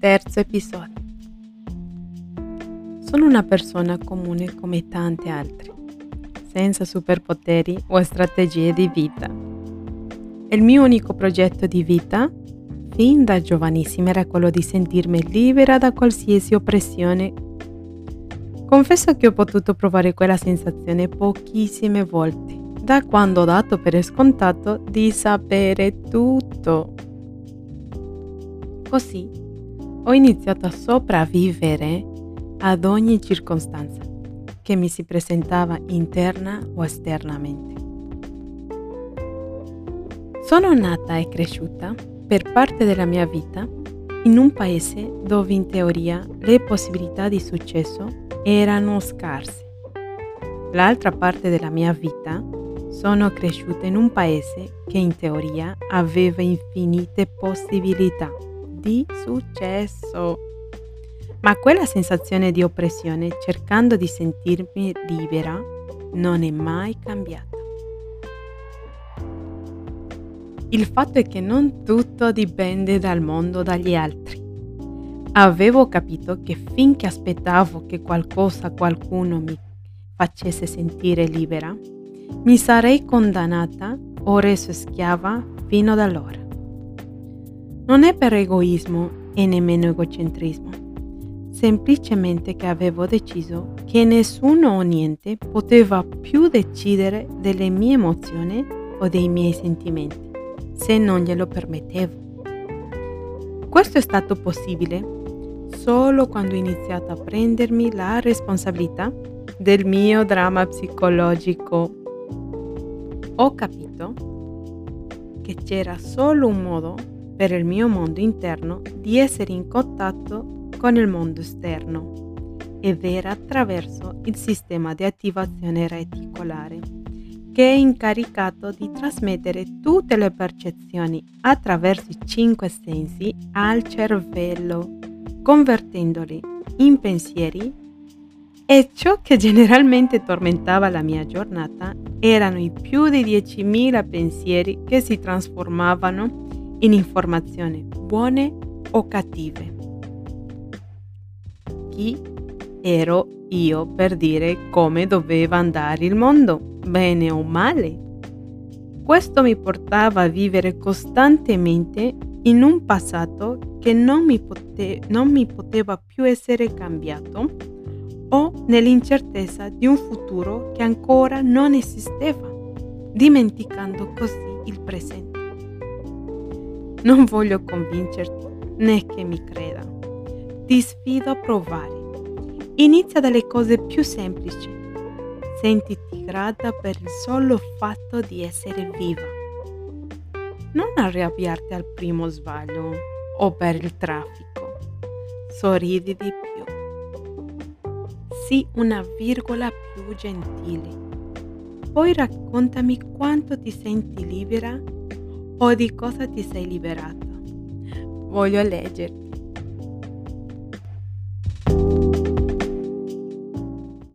Terzo episodio. Sono una persona comune come tante altre, senza superpoteri o strategie di vita. Il mio unico progetto di vita, fin da giovanissima, era quello di sentirmi libera da qualsiasi oppressione. Confesso che ho potuto provare quella sensazione pochissime volte, da quando ho dato per scontato di sapere tutto. Così ho iniziato a sopravvivere ad ogni circostanza che mi si presentava interna o esternamente. Sono nata e cresciuta per parte della mia vita in un paese dove in teoria le possibilità di successo erano scarse. L'altra parte della mia vita sono cresciuta in un paese che in teoria aveva infinite possibilità di successo. Ma quella sensazione di oppressione, cercando di sentirmi libera, non è mai cambiata. Il fatto è che non tutto dipende dal mondo, dagli altri. Avevo capito che finché aspettavo che qualcosa, qualcuno mi facesse sentire libera, mi sarei condannata o reso schiava fino ad allora. Non è per egoismo e nemmeno egocentrismo, semplicemente che avevo deciso che nessuno o niente poteva più decidere delle mie emozioni o dei miei sentimenti, se non glielo permettevo. Questo è stato possibile solo quando ho iniziato a prendermi la responsabilità del mio dramma psicologico. Ho capito che c'era solo un modo per il mio mondo interno di essere in contatto con il mondo esterno ed era attraverso il sistema di attivazione reticolare che è incaricato di trasmettere tutte le percezioni attraverso i cinque sensi al cervello, convertendoli in pensieri. E ciò che generalmente tormentava la mia giornata erano i più di 10.000 pensieri che si trasformavano in informazioni buone o cattive. Chi ero io per dire come doveva andare il mondo, bene o male? Questo mi portava a vivere costantemente in un passato che non mi, pote- non mi poteva più essere cambiato o nell'incertezza di un futuro che ancora non esisteva, dimenticando così il presente. Non voglio convincerti né che mi creda. Ti sfido a provare. Inizia dalle cose più semplici. Sentiti grata per il solo fatto di essere viva. Non arrabbiarti al primo sbaglio o per il traffico. Sorridi di più. Sii una virgola più gentile. Poi raccontami quanto ti senti libera o di cosa ti sei liberata. Voglio leggerti.